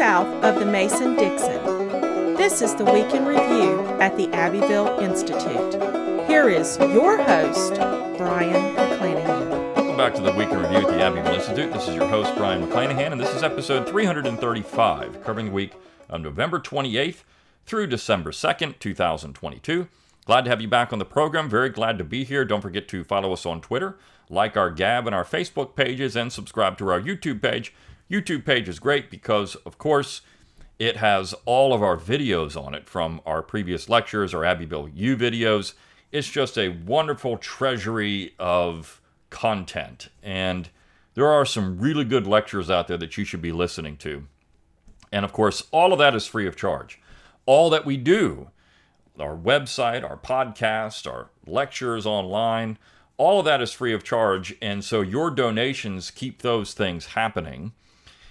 south of the Mason Dixon. This is the Week in Review at the Abbeville Institute. Here is your host, Brion McClanahan. Welcome back to the Week in Review at the Abbeville Institute. This is your host, Brion McClanahan, and this is episode 335, covering the week of November 28th through December 2nd, 2022. Glad to have you back on the program. Very glad to be here. Don't forget to follow us on Twitter, like our Gab and our Facebook pages, and subscribe to our YouTube page. YouTube page is great because, of course, it has all of our videos on it from our previous lectures, our Abbeville U videos. It's just a wonderful treasury of content. And there are some really good lectures out there that you should be listening to. And of course, all of that is free of charge. All that we do, our website, our podcast, our lectures online, all of that is free of charge. And so your donations keep those things happening.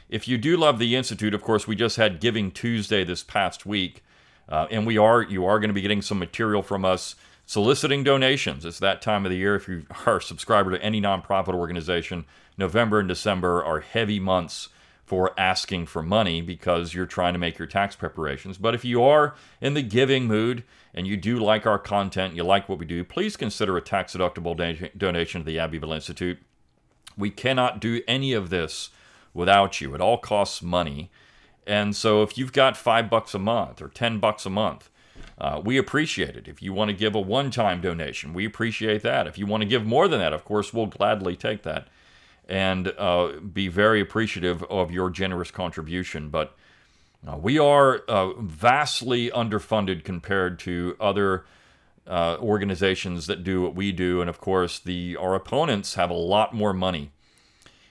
If you do love the Institute, of course, we just had Giving Tuesday this past week. Uh, and we are you are going to be getting some material from us soliciting donations. It's that time of the year. If you are a subscriber to any nonprofit organization, November and December are heavy months for asking for money because you're trying to make your tax preparations. But if you are in the giving mood and you do like our content, you like what we do, please consider a tax deductible donation to the Abbeville Institute. We cannot do any of this without you. It all costs money. And so if you've got five bucks a month or 10 bucks a month, uh, we appreciate it. If you want to give a one time donation, we appreciate that. If you want to give more than that, of course, we'll gladly take that and uh, be very appreciative of your generous contribution. But uh, we are uh, vastly underfunded compared to other uh, organizations that do what we do, and of course, the our opponents have a lot more money,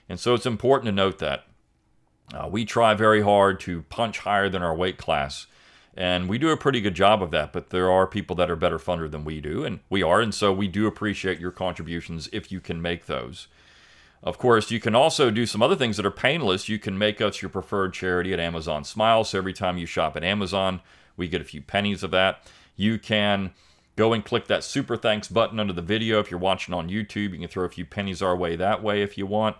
and so it's important to note that uh, we try very hard to punch higher than our weight class. And we do a pretty good job of that, but there are people that are better funded than we do, and we are, and so we do appreciate your contributions if you can make those. Of course, you can also do some other things that are painless. You can make us your preferred charity at Amazon Smile. So every time you shop at Amazon, we get a few pennies of that. You can go and click that super thanks button under the video. If you're watching on YouTube, you can throw a few pennies our way that way if you want.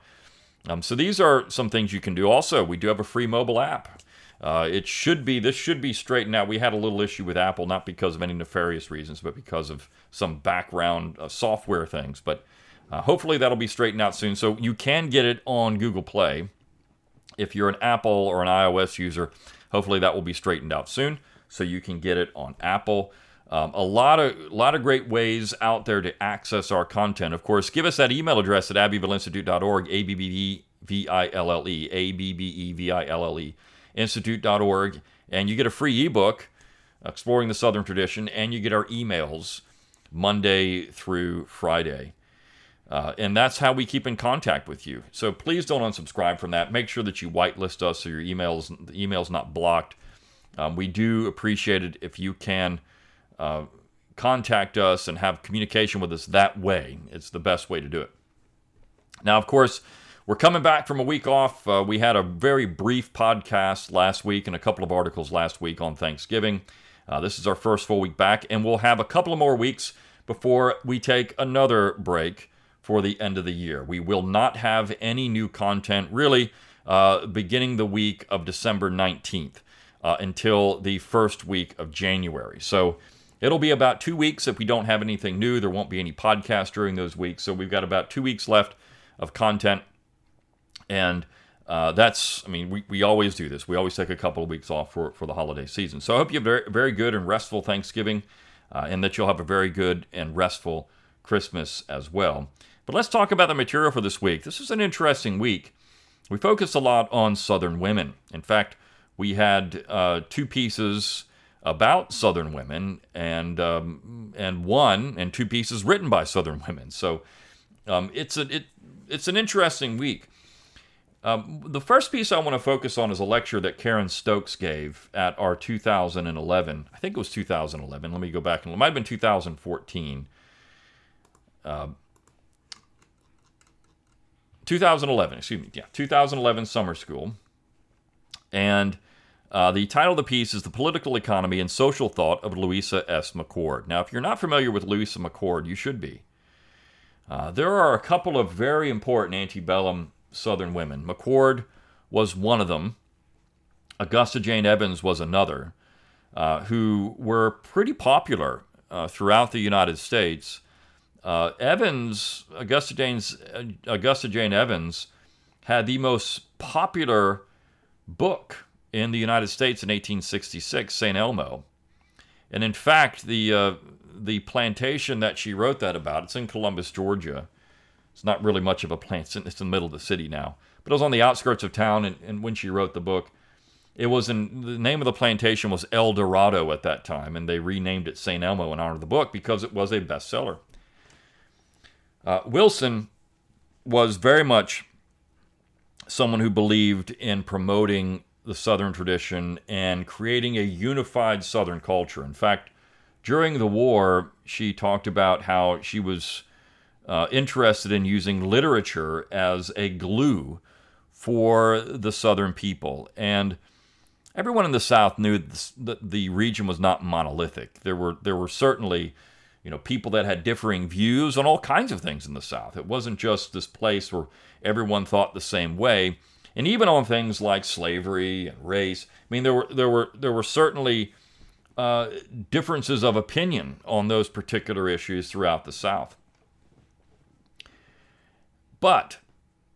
Um, so these are some things you can do. Also, we do have a free mobile app. Uh, it should be this should be straightened out. We had a little issue with Apple, not because of any nefarious reasons, but because of some background uh, software things. But uh, hopefully that'll be straightened out soon. So you can get it on Google Play. If you're an Apple or an iOS user, hopefully that will be straightened out soon. So you can get it on Apple. Um, a lot of a lot of great ways out there to access our content. Of course, give us that email address at abbevilleinstitute.org, A B B V I L L E, A B B E V I L L E, institute.org, and you get a free ebook, Exploring the Southern Tradition, and you get our emails Monday through Friday. Uh, and that's how we keep in contact with you. So please don't unsubscribe from that. Make sure that you whitelist us so your emails the email's not blocked. Um, we do appreciate it if you can uh, contact us and have communication with us that way. It's the best way to do it. Now, of course, we're coming back from a week off. Uh, we had a very brief podcast last week and a couple of articles last week on Thanksgiving. Uh, this is our first full week back, and we'll have a couple of more weeks before we take another break for the end of the year. We will not have any new content really uh, beginning the week of December 19th uh, until the first week of January. So it'll be about two weeks if we don't have anything new. There won't be any podcast during those weeks. So we've got about two weeks left of content. And uh, that's, I mean, we, we always do this. We always take a couple of weeks off for, for the holiday season. So I hope you have a very, very good and restful Thanksgiving uh, and that you'll have a very good and restful Christmas as well. But let's talk about the material for this week. This is an interesting week. We focused a lot on Southern women. In fact, we had uh, two pieces about Southern women, and um, and one and two pieces written by Southern women. So um, it's a it it's an interesting week. Um, the first piece I want to focus on is a lecture that Karen Stokes gave at our 2011. I think it was 2011. Let me go back and it might have been 2014. Uh, 2011, excuse me, yeah, 2011 summer school. And uh, the title of the piece is The Political Economy and Social Thought of Louisa S. McCord. Now, if you're not familiar with Louisa McCord, you should be. Uh, there are a couple of very important antebellum Southern women. McCord was one of them. Augusta Jane Evans was another, uh, who were pretty popular uh, throughout the United States. Uh, Evans, Augusta Jane's Augusta Jane Evans, had the most popular book in the United States in 1866, St. Elmo. And in fact, the uh, the plantation that she wrote that about, it's in Columbus, Georgia. It's not really much of a plant. It's in the middle of the city now. But it was on the outskirts of town, and, and when she wrote the book, it was in the name of the plantation was El Dorado at that time, and they renamed it St. Elmo in honor of the book because it was a bestseller. Uh, Wilson was very much someone who believed in promoting the Southern tradition and creating a unified Southern culture. In fact, during the war, she talked about how she was uh, interested in using literature as a glue for the Southern people. And everyone in the South knew that the region was not monolithic. There were there were certainly, you know, people that had differing views on all kinds of things in the South. It wasn't just this place where everyone thought the same way and even on things like slavery and race. I mean, there were there were there were certainly uh, differences of opinion on those particular issues throughout the South, but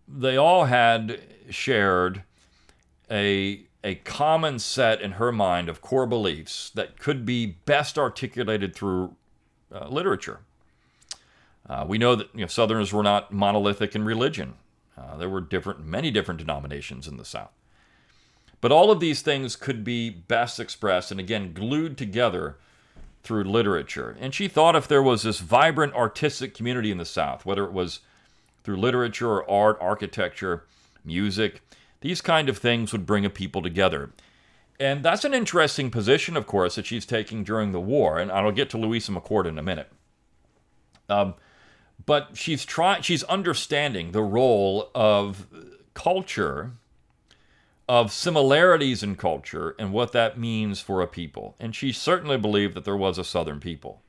they all had shared a a common set in her mind of core beliefs that could be best articulated through uh, literature. Uh, we know that you know, Southerners were not monolithic in religion. There were different, many different denominations in the South. But all of these things could be best expressed and again glued together through literature. And she thought if there was this vibrant artistic community in the South, whether it was through literature or art, architecture, music, these kind of things would bring a people together. And that's an interesting position, of course, that she's taking during the war. And I'll get to Louisa McCord in a minute. Um, but she's trying she's understanding the role of culture of similarities in culture and what that means for a people. And she certainly believed that there was a southern people.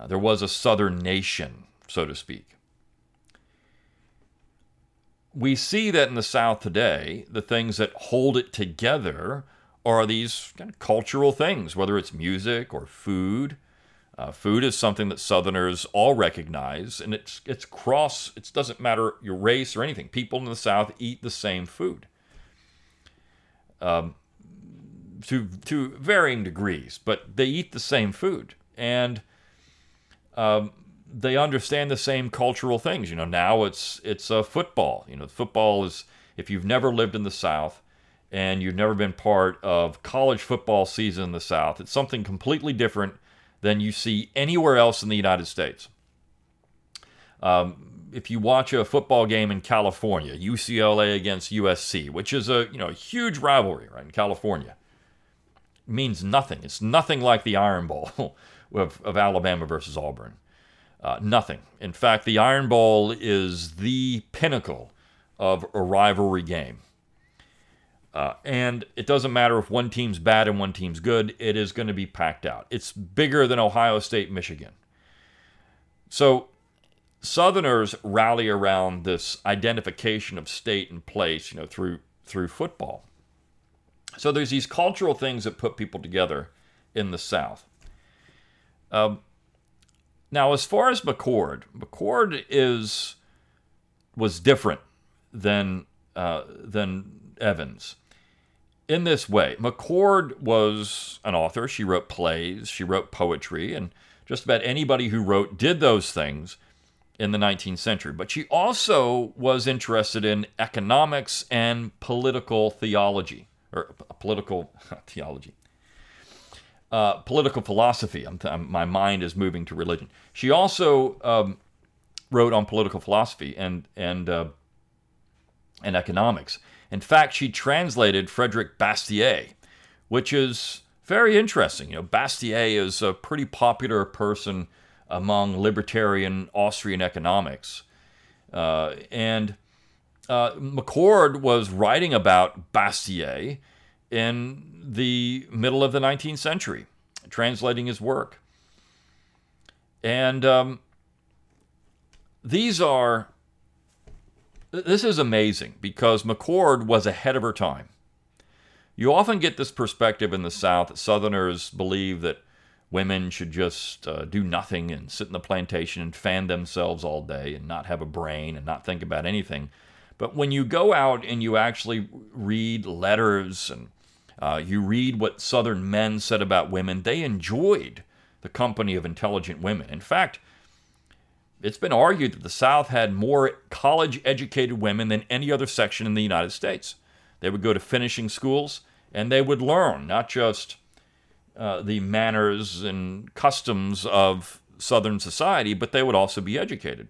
Uh, there was a southern nation so to speak. We see that in the south today the things that hold it together are these kind of cultural things whether it's music or food uh, food is something that Southerners all recognize, and it's it's cross. It doesn't matter your race or anything. People in the South eat the same food, um, to to varying degrees, but they eat the same food, and um, they understand the same cultural things. You know, now it's it's uh, football. You know, football is if you've never lived in the South and you've never been part of college football season in the South, it's something completely different than you see anywhere else in the United States. Um, if you watch a football game in California, UCLA against USC, which is a you know a huge rivalry right in California, means nothing. It's nothing like the Iron Bowl of, of Alabama versus Auburn. Uh, nothing. In fact, the Iron Bowl is the pinnacle of a rivalry game. Uh, and it doesn't matter if one team's bad and one team's good, it is going to be packed out. It's bigger than Ohio State, Michigan. So, Southerners rally around this identification of state and place, you know, through through football. So there's these cultural things that put people together in the South. Um, now, as far as McCord, McCord is was different than uh, than Evans in this way. McCord was an author. She wrote plays, she wrote poetry, and just about anybody who wrote did those things in the 19th century. But she also was interested in economics and political theology, or political theology. Uh, political philosophy. I'm, I'm, my mind is moving to religion. She also um, wrote on political philosophy and and uh, and economics. In fact, she translated Frederick Bastiat, which is very interesting. You know, Bastiat is a pretty popular person among libertarian Austrian economics. Uh, and uh, McCord was writing about Bastiat in the middle of the 19th century, translating his work. And um, these are this is amazing because McCord was ahead of her time. you often get this perspective in the South that Southerners believe that women should just uh, do nothing and sit in the plantation and fan themselves all day and not have a brain and not think about anything. But when you go out and you actually read letters and uh, you read what Southern men said about women, they enjoyed the company of intelligent women. In fact, it's been argued that the South had more college educated women than any other section in the United States. They would go to finishing schools and they would learn not just uh, the manners and customs of Southern society, but they would also be educated.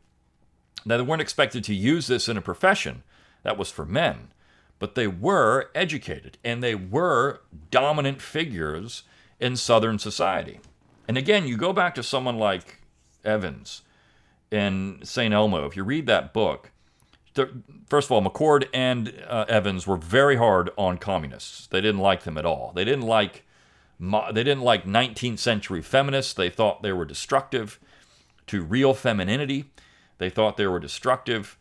Now, they weren't expected to use this in a profession, that was for men, but they were educated and they were dominant figures in Southern society. And again, you go back to someone like Evans in St. Elmo. If you read that book, first of all, McCord and uh, Evans were very hard on communists. They didn't like them at all. They didn't like they didn't like 19th century feminists. They thought they were destructive to real femininity. They thought they were destructive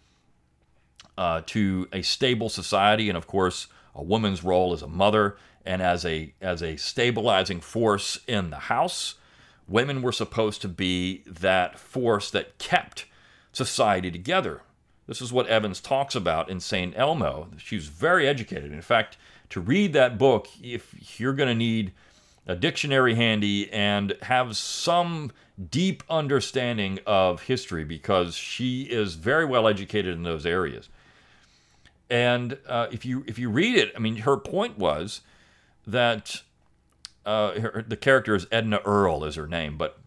uh, to a stable society, and of course, a woman's role as a mother and as a as a stabilizing force in the house women were supposed to be that force that kept society together. This is what Evans talks about in St. Elmo. She was very educated. In fact, to read that book, if you're going to need a dictionary handy and have some deep understanding of history because she is very well educated in those areas. And uh, if you if you read it, I mean, her point was that uh, her, the character is Edna Earle is her name, but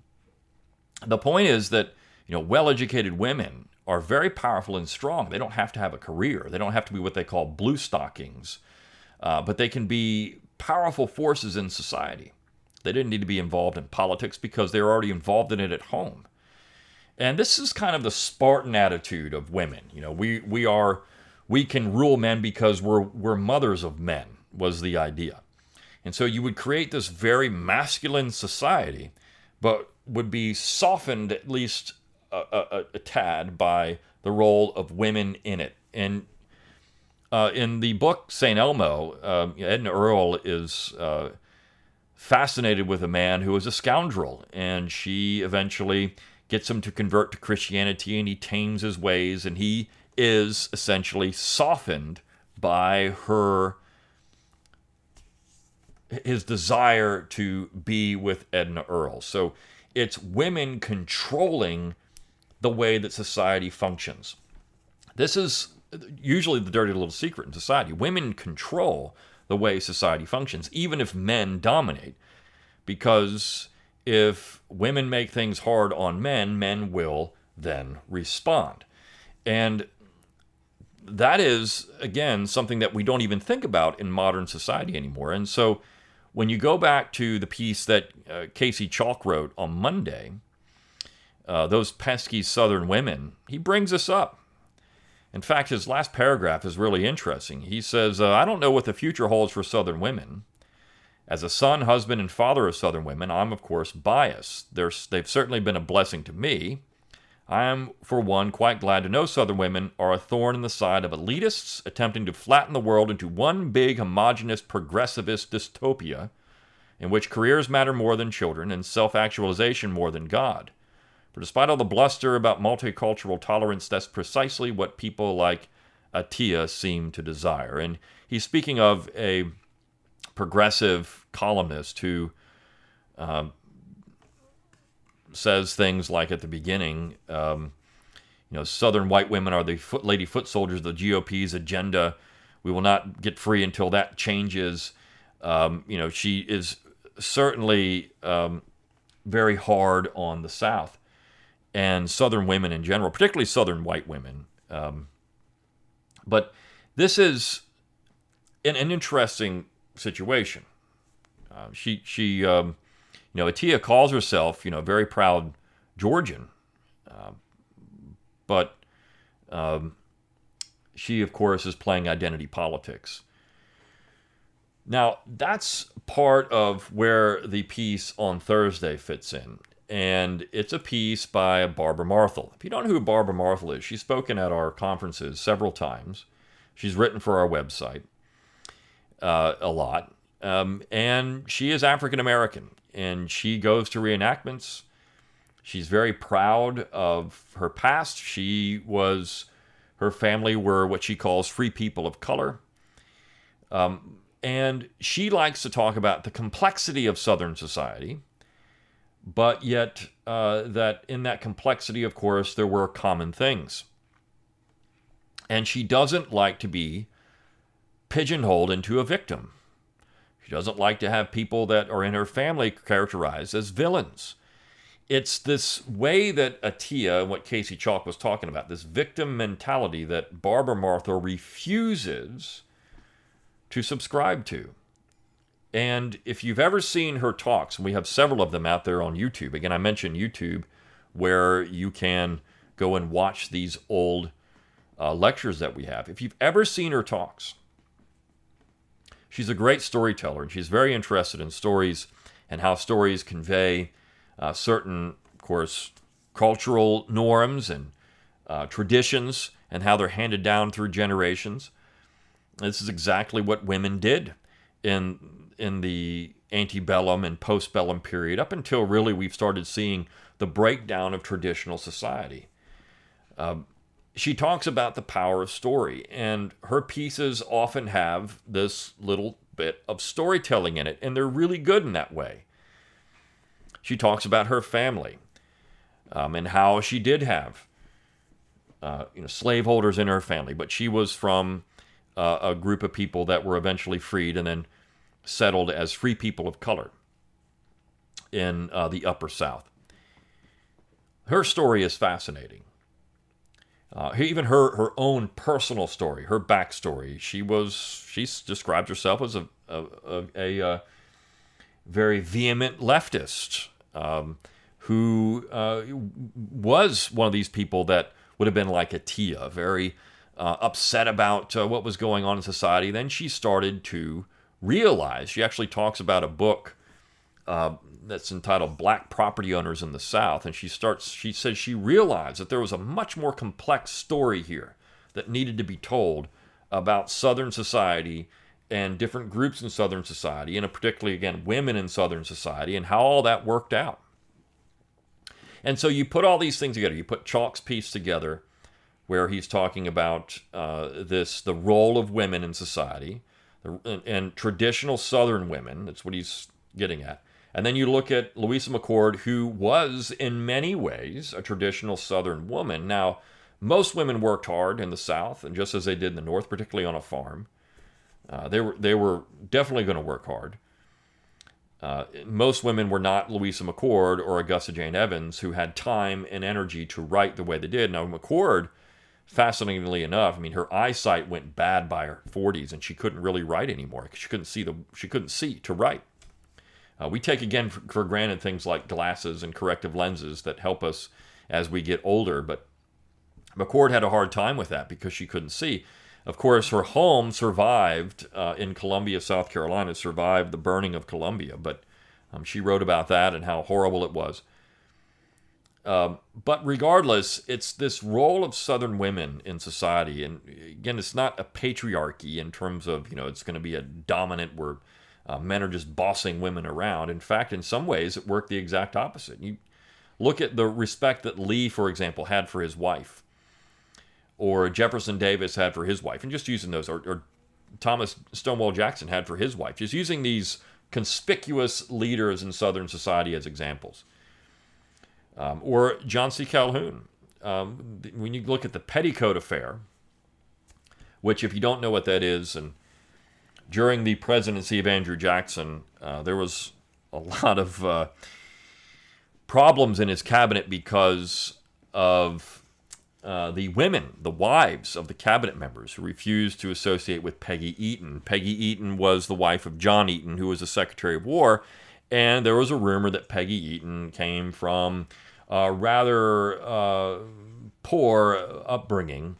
the point is that you know well-educated women are very powerful and strong. They don't have to have a career. They don't have to be what they call blue stockings, uh, but they can be powerful forces in society. They didn't need to be involved in politics because they're already involved in it at home. And this is kind of the Spartan attitude of women. You know, we we are we can rule men because we're we're mothers of men was the idea. And so you would create this very masculine society, but would be softened at least a, a, a tad by the role of women in it. And uh, in the book St. Elmo, uh, Edna Earle is uh, fascinated with a man who is a scoundrel, and she eventually gets him to convert to Christianity, and he tames his ways, and he is essentially softened by her his desire to be with Edna Earle. So it's women controlling the way that society functions. This is usually the dirty little secret in society. Women control the way society functions, even if men dominate. Because if women make things hard on men, men will then respond. And that is, again, something that we don't even think about in modern society anymore. And so when you go back to the piece that uh, Casey Chalk wrote on Monday, uh, those pesky Southern women, he brings us up. In fact, his last paragraph is really interesting. He says, uh, I don't know what the future holds for Southern women. As a son, husband, and father of Southern women, I'm, of course, biased. They're, they've certainly been a blessing to me. I am, for one, quite glad to know Southern women are a thorn in the side of elitists attempting to flatten the world into one big homogenous progressivist dystopia in which careers matter more than children and self actualization more than God. For despite all the bluster about multicultural tolerance, that's precisely what people like Attiah seem to desire. And he's speaking of a progressive columnist who um, says things like at the beginning, um, you know, Southern white women are the foot, lady foot soldiers of the GOP's agenda. We will not get free until that changes. Um, you know, she is certainly um, very hard on the South and Southern women in general, particularly Southern white women. Um, but this is an, an interesting situation. Uh, she she um, you know, Attiah calls herself, you know, very proud Georgian, uh, but um, she, of course, is playing identity politics. Now, that's part of where the piece on Thursday fits in. And it's a piece by Barbara Marthal. If you don't know who Barbara Marthal is, she's spoken at our conferences several times. She's written for our website. uh, a lot. Um, and she is African American, and she goes to reenactments. She's very proud of her past. She was, her family were what she calls free people of color. Um, and she likes to talk about the complexity of Southern society, but yet uh, that in that complexity, of course, there were common things. And she doesn't like to be pigeonholed into a victim. She doesn't like to have people that are in her family characterized as villains. It's this way that Attiah, and what Casey Chalk was talking about, this victim mentality that Barbara Marthal refuses to subscribe to. And if you've ever seen her talks, and we have several of them out there on YouTube, again, I mentioned YouTube, where you can go and watch these old uh, lectures that we have. If you've ever seen her talks, she's a great storyteller and she's very interested in stories and how stories convey uh, certain, of course, cultural norms and uh, traditions and how they're handed down through generations. This is exactly what women did in in the antebellum and postbellum period, up until really we've started seeing the breakdown of traditional society. Uh, she talks about the power of story, and her pieces often have this little bit of storytelling in it, and they're really good in that way. She talks about her family um, and how she did have uh, you know slaveholders in her family, but she was from uh, a group of people that were eventually freed and then settled as free people of color in uh, the Upper South. Her story is fascinating. Uh, even her her own personal story, her backstory. She was she described herself as a a, a, a, uh, very vehement leftist um, who uh, was one of these people that would have been like Attiah, very uh, upset about uh, what was going on in society. Then she started to realize. She actually talks about a book uh, that's entitled "Black Property Owners in the South," and she starts. She says she realized that there was a much more complex story here that needed to be told about Southern society and different groups in Southern society, and particularly again women in Southern society, and how all that worked out. And so you put all these things together. You put Chalk's piece together where he's talking about uh, this the role of women in society and, and, traditional Southern women. That's what he's getting at. And then you look at Louisa McCord, who was in many ways a traditional Southern woman. Now, most women worked hard in the South, and just as they did in the North, particularly on a farm. Uh, they were they were definitely going to work hard. Uh, most women were not Louisa McCord or Augusta Jane Evans, who had time and energy to write the way they did. Now, McCord fascinatingly enough, I mean, her eyesight went bad by her 40s, and she couldn't really write anymore. Because she couldn't see the she couldn't see to write. Uh, we take again for, for, granted things like glasses and corrective lenses that help us as we get older, but McCord had a hard time with that because she couldn't see. Of course, her home survived uh, in Columbia, South Carolina, survived the burning of Columbia, but um, she wrote about that and how horrible it was. Um, but regardless, it's this role of Southern women in society, and again, it's not a patriarchy in terms of you know it's going to be a dominant where uh, men are just bossing women around. In fact, in some ways, it worked the exact opposite. You look at the respect that Lee, for example, had for his wife, or Jefferson Davis had for his wife, and just using those, or, or Thomas Stonewall Jackson had for his wife, just using these conspicuous leaders in Southern society as examples um, or John C. Calhoun. Um, when you look at the Petticoat Affair, which, if you don't know what that is, and during the presidency of Andrew Jackson, uh, there was a lot of uh, problems in his cabinet because of uh, the women, the wives of the cabinet members who refused to associate with Peggy Eaton. Peggy Eaton was the wife of John Eaton, who was the Secretary of War, and there was a rumor that Peggy Eaton came from a rather uh, poor upbringing.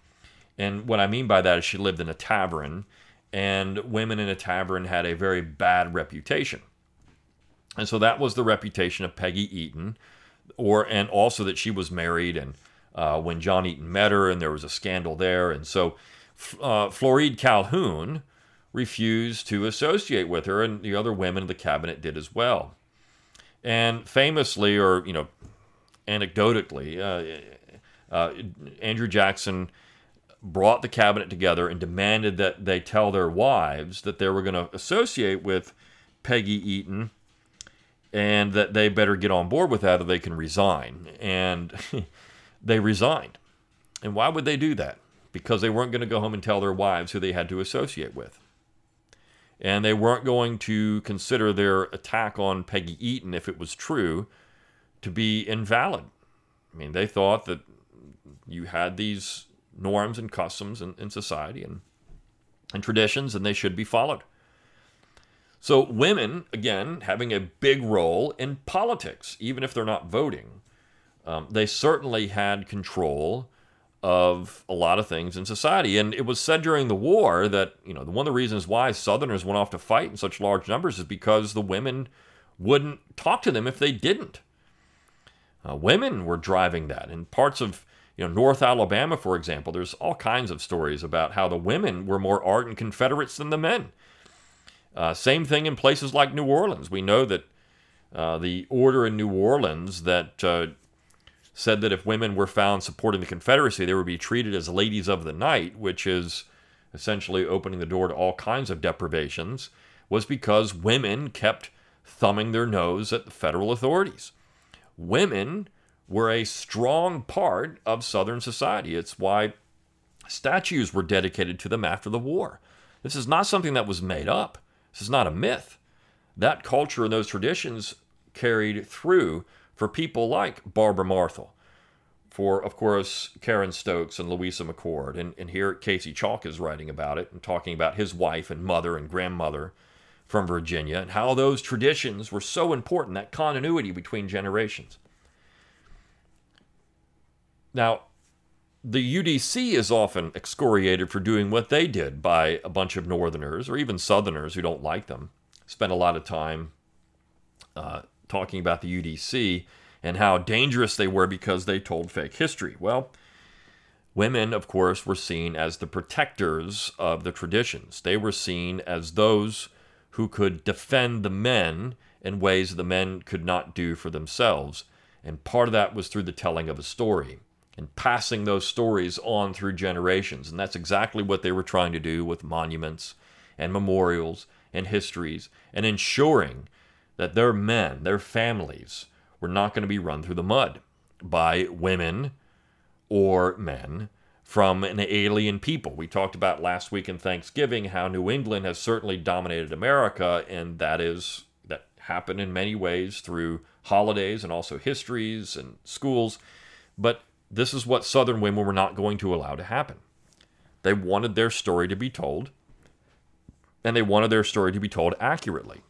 And what I mean by that is she lived in a tavern, and women in a tavern had a very bad reputation. And so that was the reputation of Peggy Eaton, or and also that she was married, and uh, when John Eaton met her, and there was a scandal there, and so uh, Floride Calhoun refused to associate with her, and the other women in the cabinet did as well. And famously, or you know, anecdotally, uh, uh, Andrew Jackson brought the cabinet together and demanded that they tell their wives that they were going to associate with Peggy Eaton and that they better get on board with that or they can resign. And they resigned. And why would they do that? Because they weren't going to go home and tell their wives who they had to associate with. And they weren't going to consider their attack on Peggy Eaton, if it was true, to be invalid. I mean, they thought that you had these norms and customs in, in society and, and traditions, and they should be followed. So, women, again, having a big role in politics, even if they're not voting, um, they certainly had control of a lot of things in society. And it was said during the war that, you know, one of the reasons why Southerners went off to fight in such large numbers is because the women wouldn't talk to them if they didn't. Uh, women were driving that. In parts of you know, North Alabama, for example, there's all kinds of stories about how the women were more ardent Confederates than the men. Uh, same thing in places like New Orleans. We know that uh, the order in New Orleans that uh, said that if women were found supporting the Confederacy, they would be treated as ladies of the night, which is essentially opening the door to all kinds of deprivations, was because women kept thumbing their nose at the federal authorities. Women were a strong part of Southern society. It's why statues were dedicated to them after the war. This is not something that was made up, this is not a myth. That culture and those traditions carried through for people like Barbara Marthal, for, of course, Karen Stokes and Louisa McCord. And, and here Casey Chalk is writing about it and talking about his wife and mother and grandmother from Virginia and how those traditions were so important, that continuity between generations. Now, the UDC is often excoriated for doing what they did by a bunch of Northerners or even Southerners who don't like them. Spend a lot of time uh, talking about the UDC and how dangerous they were because they told fake history. Well, women, of course, were seen as the protectors of the traditions. They were seen as those who could defend the men in ways the men could not do for themselves. And part of that was through the telling of a story and passing those stories on through generations. And that's exactly what they were trying to do with monuments and memorials and histories and ensuring that their men, their families, were not going to be run through the mud by women or men from an alien people. We talked about last week in Thanksgiving how New England has certainly dominated America, and that is that happened in many ways through holidays and also histories and schools. But this is what Southern women were not going to allow to happen. They wanted their story to be told, and they wanted their story to be told accurately.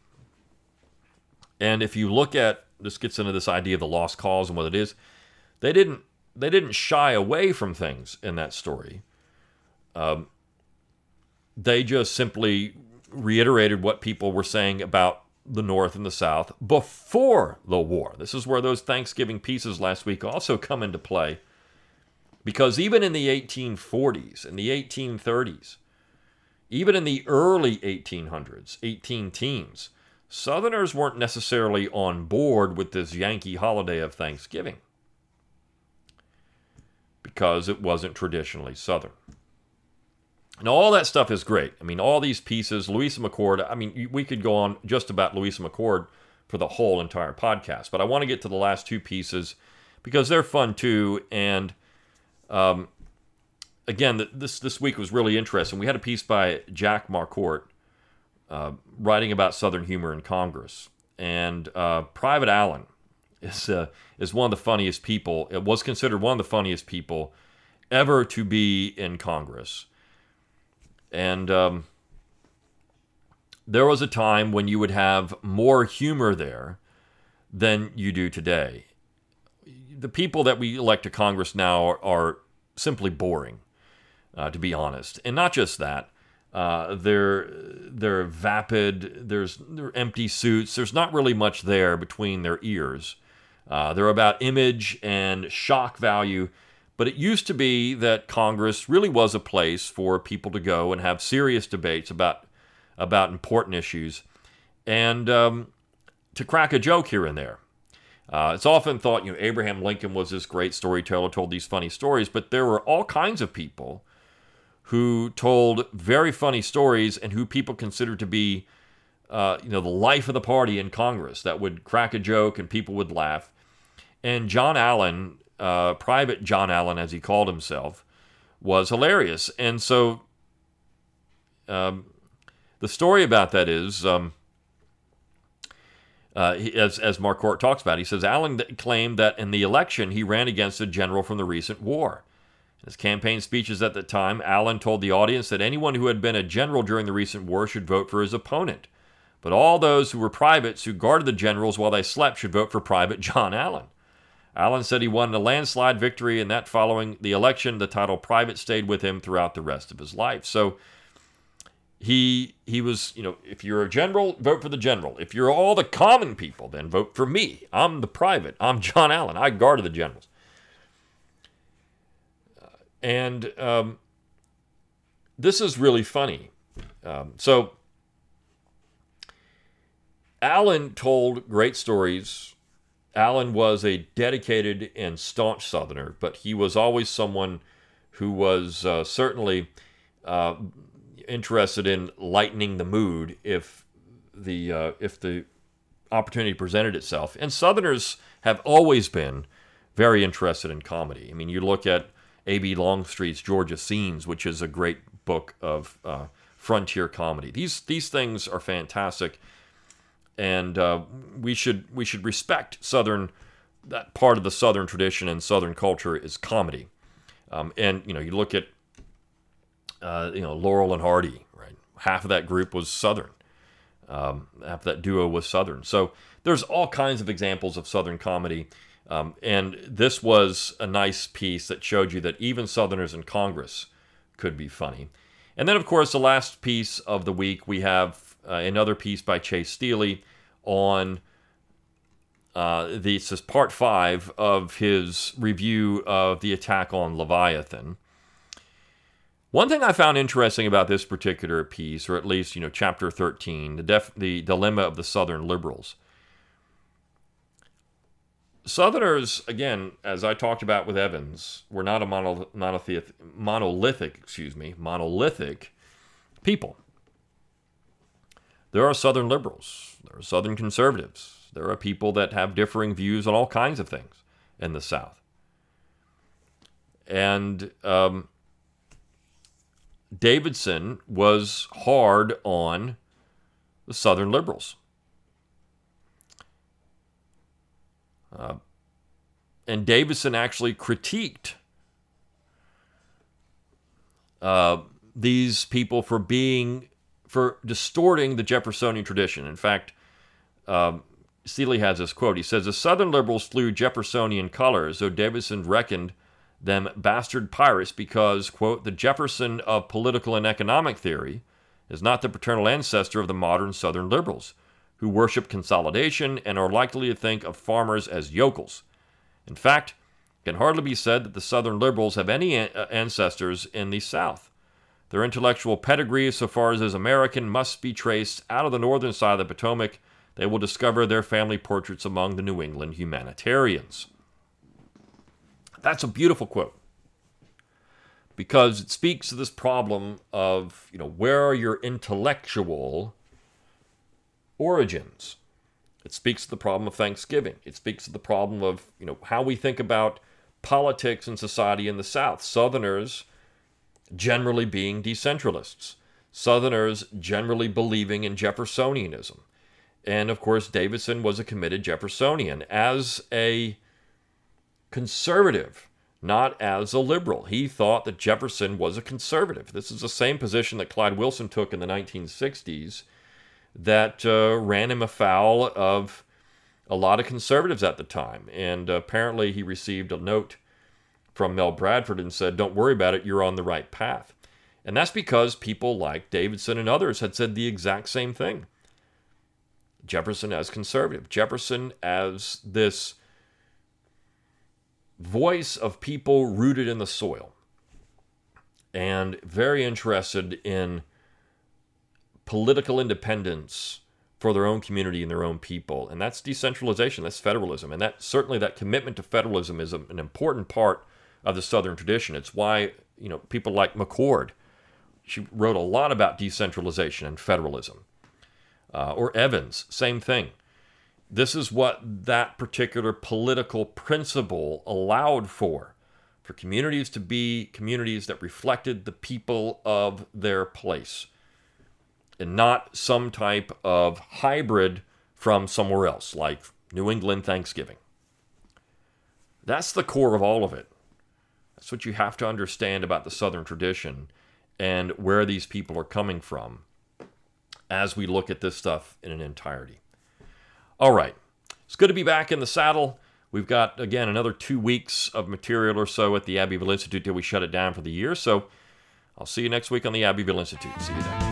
And if you look at this gets into this idea of the lost cause and what it is, they didn't they didn't shy away from things in that story. Um, they just simply reiterated what people were saying about the North and the South before the war. This is where those Thanksgiving pieces last week also come into play. Because even in the 1840s and the 1830s, even in the early 1800s, 18 teens, Southerners weren't necessarily on board with this Yankee holiday of Thanksgiving because it wasn't traditionally Southern. And all that stuff is great. I mean, all these pieces, Louisa McCord, I mean, we could go on just about Louisa McCord for the whole entire podcast, but I want to get to the last two pieces because they're fun too. And um, again, this, this week was really interesting. We had a piece by Jack Marquardt uh, writing about Southern humor in Congress. And uh, Private Allen is, uh, is one of the funniest people, it was considered one of the funniest people ever to be in Congress. And um, there was a time when you would have more humor there than you do today. The people that we elect to Congress now are, are simply boring, uh, to be honest. And not just that, uh, they're they're vapid. There's they're empty suits. There's not really much there between their ears. Uh, they're about image and shock value. But it used to be that Congress really was a place for people to go and have serious debates about about important issues and um, to crack a joke here and there. Uh, it's often thought, you know, Abraham Lincoln was this great storyteller, told these funny stories, but there were all kinds of people who told very funny stories and who people considered to be, uh, you know, the life of the party in Congress that would crack a joke and people would laugh. And John Allen, uh, Private John Allen, as he called himself, was hilarious. And so um, the story about that is. Um, uh, as, as Marquardt talks about, he says Allen claimed that in the election he ran against a general from the recent war. In his campaign speeches at the time, Allen told the audience that anyone who had been a general during the recent war should vote for his opponent. But all those who were privates who guarded the generals while they slept should vote for Private John Allen. Allen said he won a landslide victory, and that following the election, the title Private stayed with him throughout the rest of his life. So he he was you know if you're a general vote for the general. If you're all the common people then vote for me. I'm the private. I'm john allen. I guarded the generals. Uh, and um, this is really funny. Um, so allen told great stories. Allen was a dedicated and staunch southerner but he was always someone who was uh, certainly uh, interested in lightening the mood if the uh, if the opportunity presented itself. And Southerners have always been very interested in comedy. I mean, you look at A.B. Longstreet's Georgia Scenes, which is a great book of uh, frontier comedy. These these things are fantastic, and uh, we should we should respect Southern. That part of the Southern tradition and Southern culture is comedy. Um, and you know, you look at uh, you know, Laurel and Hardy, right? Half of that group was Southern. Um, half that duo was Southern. So there's all kinds of examples of Southern comedy. Um, and this was a nice piece that showed you that even Southerners in Congress could be funny. And then, of course, the last piece of the week, we have uh, another piece by Chase Steely on uh, this is part five of his review of the attack on Leviathan. One thing I found interesting about this particular piece, or at least, you know, chapter 13, the, def- the dilemma of the Southern liberals. Southerners, again, as I talked about with Evans, were not a monolithic, monolithic, excuse me, monolithic people. There are Southern liberals, there are Southern conservatives, there are people that have differing views on all kinds of things in the South. And um, Davidson was hard on the Southern liberals. Uh, and Davidson actually critiqued uh, these people for being for distorting the Jeffersonian tradition. In fact, um, Steely has this quote. He says, "The Southern liberals flew Jeffersonian colors, though Davidson reckoned them bastard pirates because, quote, the Jefferson of political and economic theory is not the paternal ancestor of the modern Southern liberals, who worship consolidation and are likely to think of farmers as yokels. In fact, it can hardly be said that the Southern liberals have any uh, ancestors in the South. Their intellectual pedigree, so far as is American, must be traced out of the northern side of the Potomac. They will discover their family portraits among the New England humanitarians. That's a beautiful quote because it speaks to this problem of, you know, where are your intellectual origins? It speaks to the problem of Thanksgiving. It speaks to the problem of, you know, how we think about politics and society in the South. Southerners generally being decentralists. Southerners generally believing in Jeffersonianism. And of course, Davidson was a committed Jeffersonian. As a conservative, not as a liberal. He thought that Jefferson was a conservative. This is the same position that Clyde Wilson took in the 1960s that uh, ran him afoul of a lot of conservatives at the time. And apparently, he received a note from Mel Bradford and said, Don't worry about it, you're on the right path. And that's because people like Davidson and others had said the exact same thing. Jefferson as conservative, Jefferson as this voice of people rooted in the soil and very interested in political independence for their own community and their own people. And that's decentralization, that's federalism. And that certainly that commitment to federalism is an important part of the Southern tradition. It's why, you know, people like McCord, she wrote a lot about decentralization and federalism. Uh, or Evans, same thing. This is what that particular political principle allowed for for communities to be communities that reflected the people of their place and not some type of hybrid from somewhere else, like New England Thanksgiving. That's the core of all of it. That's what you have to understand about the Southern tradition and where these people are coming from as we look at this stuff in an entirety. All right, it's good to be back in the saddle. We've got, again, another two weeks of material or so at the Abbeville Institute till we shut it down for the year. So I'll see you next week on the Abbeville Institute. See you then.